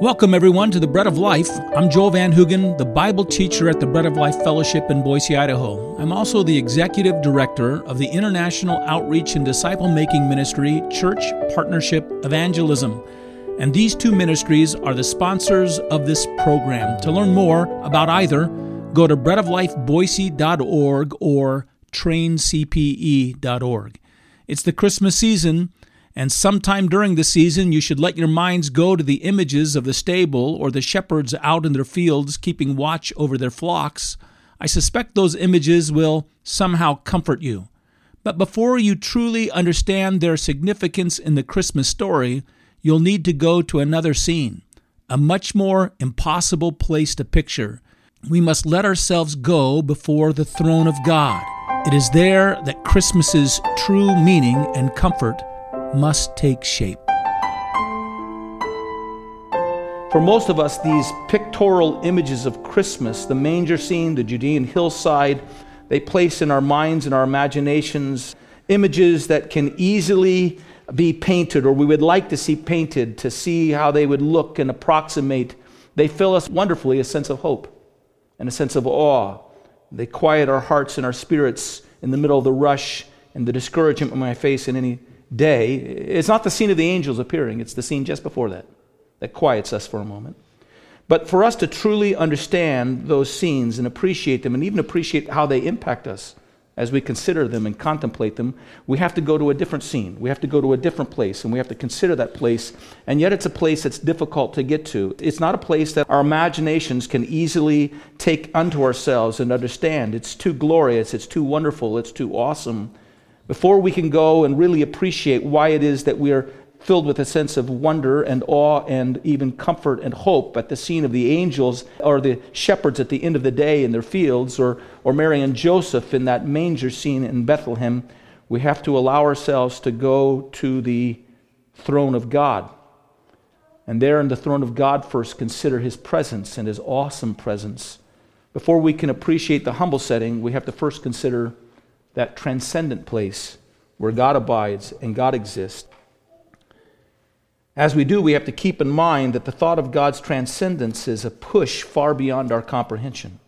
Welcome, everyone, to the Bread of Life. I'm Joel Van Hoogen, the Bible teacher at the Bread of Life Fellowship in Boise, Idaho. I'm also the executive director of the International Outreach and Disciple Making Ministry Church Partnership Evangelism. And these two ministries are the sponsors of this program. To learn more about either, go to breadoflifeboise.org or traincpe.org. It's the Christmas season. And sometime during the season, you should let your minds go to the images of the stable or the shepherds out in their fields keeping watch over their flocks. I suspect those images will somehow comfort you. But before you truly understand their significance in the Christmas story, you'll need to go to another scene, a much more impossible place to picture. We must let ourselves go before the throne of God. It is there that Christmas's true meaning and comfort must take shape. For most of us, these pictorial images of Christmas, the manger scene, the Judean hillside, they place in our minds and our imaginations images that can easily be painted or we would like to see painted to see how they would look and approximate. They fill us wonderfully a sense of hope and a sense of awe. They quiet our hearts and our spirits in the middle of the rush and the discouragement we might face in any day, it's not the scene of the angels appearing, it's the scene just before that that quiets us for a moment. But for us to truly understand those scenes and appreciate them, and even appreciate how they impact us as we consider them and contemplate them, we have to go to a different scene. We have to go to a different place, and we have to consider that place. And yet, it's a place that's difficult to get to. It's not a place that our imaginations can easily take unto ourselves and understand. It's too glorious, it's too wonderful, it's too awesome before we can go and really appreciate why it is that we are filled with a sense of wonder and awe and even comfort and hope at the scene of the angels or the shepherds at the end of the day in their fields or, or Mary and Joseph in that manger scene in Bethlehem, we have to allow ourselves to go to the throne of God. And there in the throne of God, first consider his presence and his awesome presence. Before we can appreciate the humble setting, we have to first consider that transcendent place where God abides and God exists. As we do, we have to keep in mind that the thought of God's transcendence is a push far beyond our comprehension.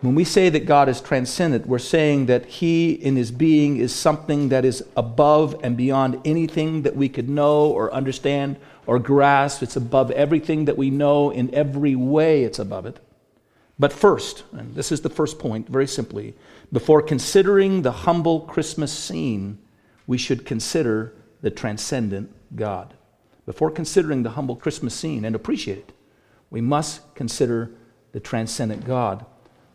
When we say that God is transcendent, we're saying that He, in His being, is something that is above and beyond anything that we could know or understand or grasp. It's above everything that we know in every way, it's above it. But first, and this is the first point, very simply, before considering the humble Christmas scene, we should consider the transcendent God. Before considering the humble Christmas scene and appreciate it, we must consider the transcendent God.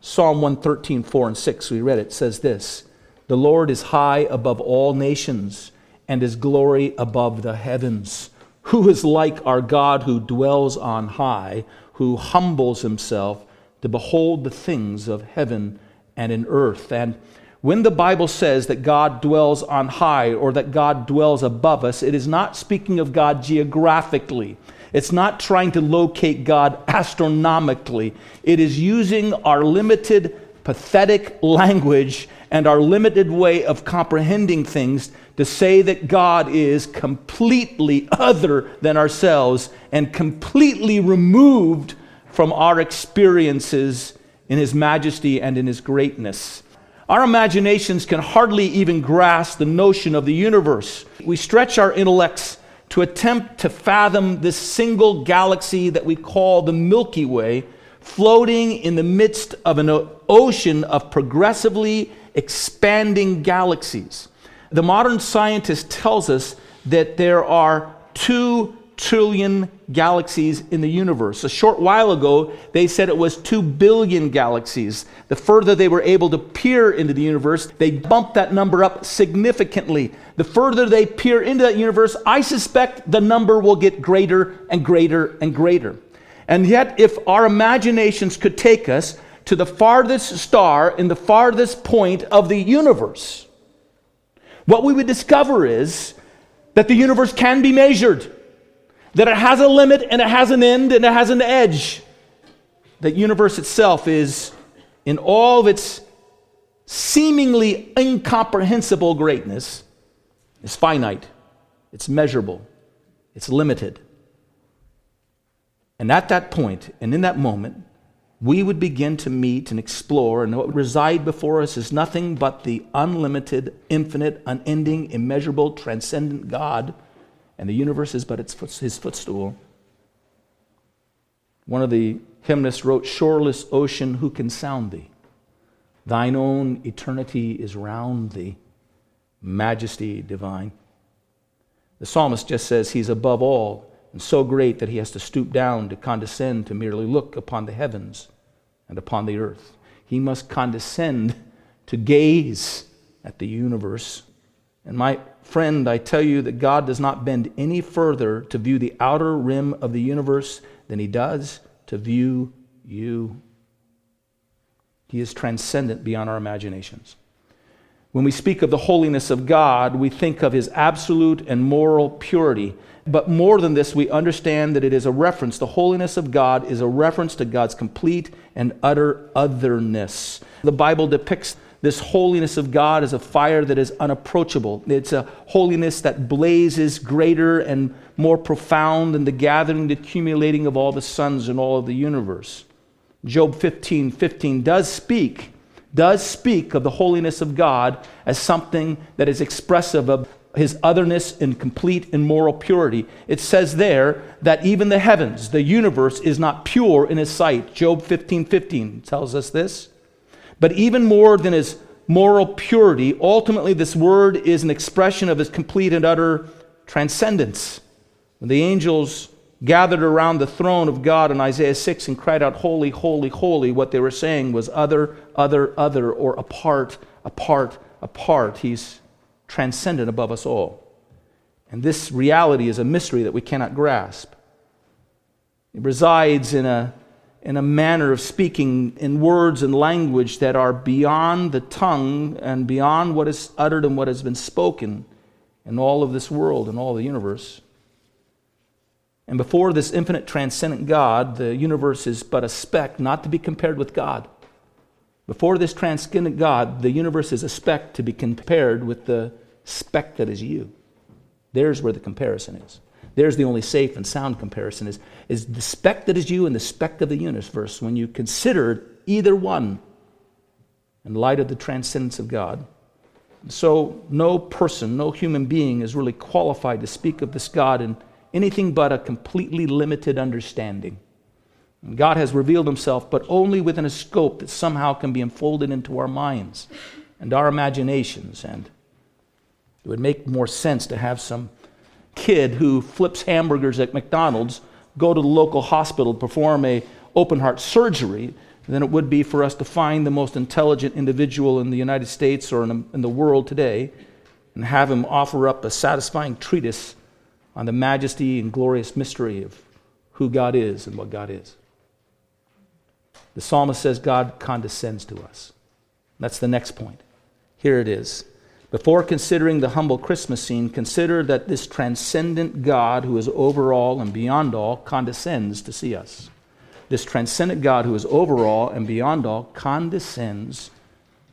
Psalm 113, 4 and 6, we read it, says this The Lord is high above all nations, and his glory above the heavens. Who is like our God who dwells on high, who humbles himself to behold the things of heaven and in earth. And when the Bible says that God dwells on high or that God dwells above us, it is not speaking of God geographically. It's not trying to locate God astronomically. It is using our limited, pathetic language and our limited way of comprehending things to say that God is completely other than ourselves and completely removed from our experiences in his majesty and in his greatness. Our imaginations can hardly even grasp the notion of the universe. We stretch our intellects to attempt to fathom this single galaxy that we call the Milky Way, floating in the midst of an ocean of progressively expanding galaxies. The modern scientist tells us that there are two trillion galaxies in the universe. A short while ago, they said it was 2 billion galaxies. The further they were able to peer into the universe, they bumped that number up significantly. The further they peer into that universe, I suspect the number will get greater and greater and greater. And yet, if our imaginations could take us to the farthest star in the farthest point of the universe, what we would discover is that the universe can be measured that it has a limit and it has an end and it has an edge. That universe itself is, in all of its seemingly incomprehensible greatness, is finite, it's measurable, it's limited. And at that point, and in that moment, we would begin to meet and explore, and what would reside before us is nothing but the unlimited, infinite, unending, immeasurable, transcendent God, and the universe is but foot, his footstool. One of the hymnists wrote, Shoreless ocean, who can sound thee? Thine own eternity is round thee, majesty divine. The psalmist just says he's above all and so great that he has to stoop down to condescend to merely look upon the heavens and upon the earth. He must condescend to gaze at the universe. And my friend, I tell you that God does not bend any further to view the outer rim of the universe than he does to view you. He is transcendent beyond our imaginations. When we speak of the holiness of God, we think of his absolute and moral purity. But more than this, we understand that it is a reference, the holiness of God is a reference to God's complete and utter otherness. The Bible depicts this holiness of God is a fire that is unapproachable. It's a holiness that blazes greater and more profound than the gathering, the accumulating of all the suns in all of the universe. Job 15 15 does speak, does speak of the holiness of God as something that is expressive of his otherness and complete and moral purity. It says there that even the heavens, the universe, is not pure in his sight. Job 15 15 tells us this. But even more than his moral purity, ultimately, this word is an expression of his complete and utter transcendence. When the angels gathered around the throne of God in Isaiah 6 and cried out, Holy, holy, holy, what they were saying was other, other, other, or apart, apart, apart. He's transcendent above us all. And this reality is a mystery that we cannot grasp. It resides in a, in a manner of speaking in words and language that are beyond the tongue and beyond what is uttered and what has been spoken in all of this world and all the universe. And before this infinite transcendent God, the universe is but a speck, not to be compared with God. Before this transcendent God, the universe is a speck to be compared with the speck that is you. There's where the comparison is. There's the only safe and sound comparison is, is the speck that is you and the speck of the universe. When you consider either one in light of the transcendence of God. So no person, no human being is really qualified to speak of this God in anything but a completely limited understanding. God has revealed himself, but only within a scope that somehow can be unfolded into our minds and our imaginations and it would make more sense to have some kid who flips hamburgers at McDonald's go to the local hospital to perform a open heart surgery than it would be for us to find the most intelligent individual in the United States or in in the world today and have him offer up a satisfying treatise on the majesty and glorious mystery of who God is and what God is. The psalmist says God condescends to us. That's the next point. Here it is. Before considering the humble Christmas scene, consider that this transcendent God who is over all and beyond all condescends to see us. This transcendent God who is over all and beyond all condescends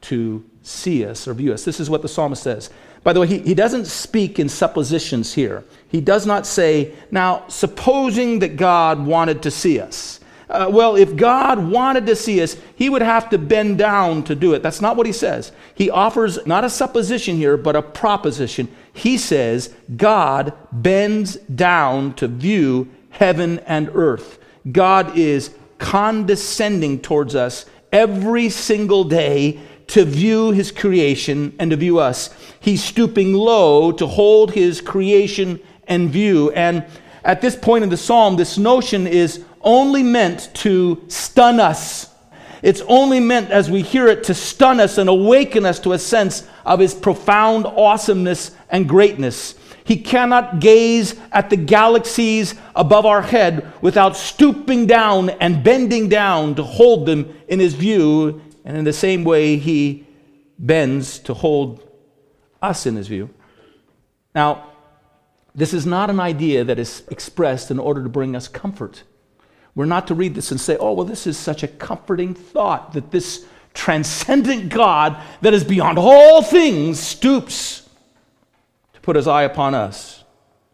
to see us or view us. This is what the psalmist says. By the way, he, he doesn't speak in suppositions here. He does not say, now, supposing that God wanted to see us uh, well, if God wanted to see us, he would have to bend down to do it. That's not what he says. He offers not a supposition here, but a proposition. He says, God bends down to view heaven and earth. God is condescending towards us every single day to view his creation and to view us. He's stooping low to hold his creation and view. And at this point in the psalm, this notion is only meant to stun us. It's only meant, as we hear it, to stun us and awaken us to a sense of his profound awesomeness and greatness. He cannot gaze at the galaxies above our head without stooping down and bending down to hold them in his view. And in the same way, he bends to hold us in his view. Now, this is not an idea that is expressed in order to bring us comfort. We're not to read this and say, oh, well, this is such a comforting thought that this transcendent God that is beyond all things stoops to put his eye upon us.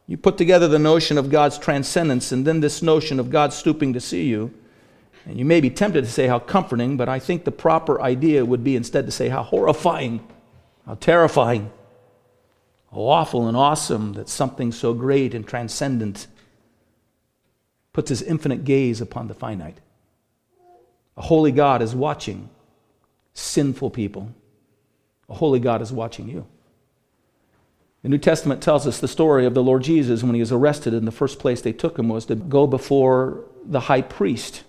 You put together the notion of God's transcendence and then this notion of God stooping to see you. And you may be tempted to say how comforting, but I think the proper idea would be instead to say how horrifying, how terrifying, how awful and awesome that something so great and transcendent puts his infinite gaze upon the finite. A holy God is watching sinful people. A holy God is watching you. The New Testament tells us the story of the Lord Jesus when he was arrested, and the first place they took him was to go before the high priest.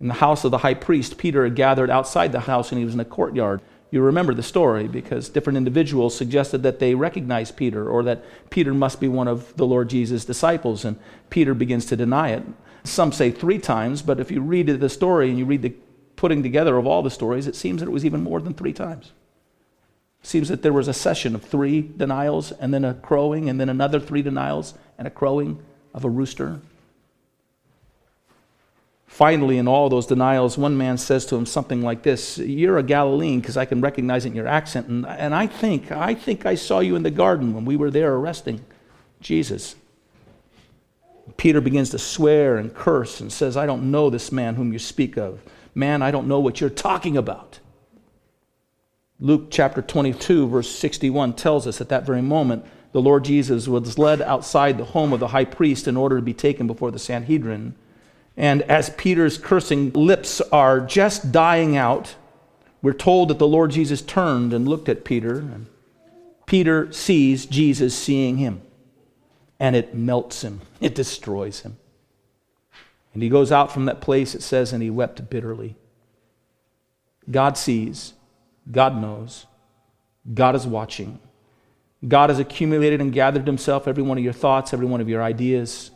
In the house of the high priest, Peter had gathered outside the house and he was in a courtyard. You remember the story because different individuals suggested that they recognized Peter or that Peter must be one of the Lord Jesus' disciples, and Peter begins to deny it. Some say three times, but if you read the story and you read the putting together of all the stories, it seems that it was even more than three times. It seems that there was a session of three denials, and then a crowing, and then another three denials, and a crowing of a rooster. Finally, in all those denials, one man says to him something like this You're a Galilean because I can recognize it in your accent. And, and I think, I think I saw you in the garden when we were there arresting Jesus. Peter begins to swear and curse and says, I don't know this man whom you speak of. Man, I don't know what you're talking about. Luke chapter 22, verse 61 tells us at that very moment, the Lord Jesus was led outside the home of the high priest in order to be taken before the Sanhedrin. And as Peter's cursing lips are just dying out, we're told that the Lord Jesus turned and looked at Peter. And Peter sees Jesus seeing him. And it melts him, it destroys him. And he goes out from that place, it says, and he wept bitterly. God sees, God knows, God is watching. God has accumulated and gathered himself every one of your thoughts, every one of your ideas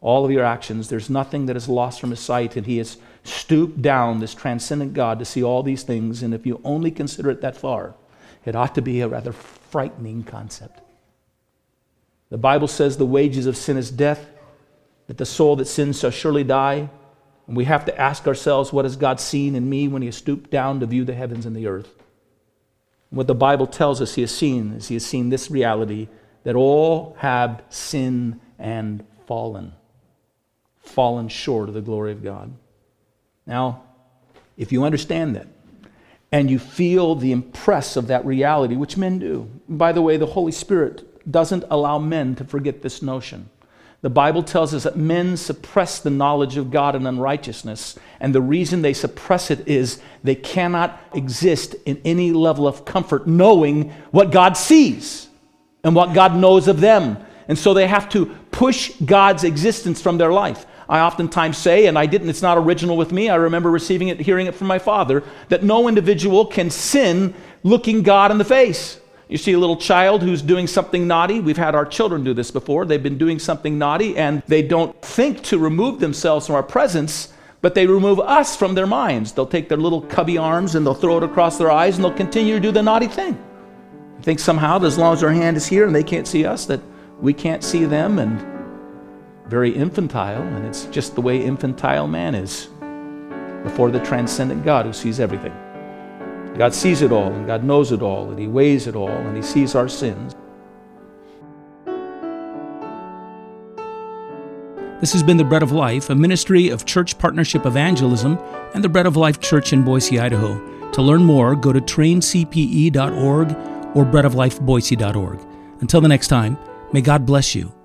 all of your actions. There's nothing that is lost from his sight, and he has stooped down, this transcendent God, to see all these things. And if you only consider it that far, it ought to be a rather frightening concept. The Bible says the wages of sin is death, that the soul that sins shall surely die. And we have to ask ourselves, what has God seen in me when he has stooped down to view the heavens and the earth? what the Bible tells us he has seen is he has seen this reality that all have sinned and fallen fallen short of the glory of God. Now, if you understand that, and you feel the impress of that reality, which men do. By the way, the Holy Spirit doesn't allow men to forget this notion. The Bible tells us that men suppress the knowledge of God and unrighteousness, and the reason they suppress it is they cannot exist in any level of comfort knowing what God sees and what God knows of them. And so they have to push God's existence from their life. I oftentimes say, and I didn't, it's not original with me, I remember receiving it, hearing it from my father, that no individual can sin looking God in the face. You see a little child who's doing something naughty. We've had our children do this before. They've been doing something naughty and they don't think to remove themselves from our presence, but they remove us from their minds. They'll take their little cubby arms and they'll throw it across their eyes and they'll continue to do the naughty thing. I think somehow that as long as our hand is here and they can't see us, that we can't see them and very infantile, and it's just the way infantile man is before the transcendent God who sees everything. God sees it all, and God knows it all, and He weighs it all, and He sees our sins. This has been The Bread of Life, a ministry of Church Partnership Evangelism and the Bread of Life Church in Boise, Idaho. To learn more, go to traincpe.org or breadoflifeboise.org. Until the next time, may God bless you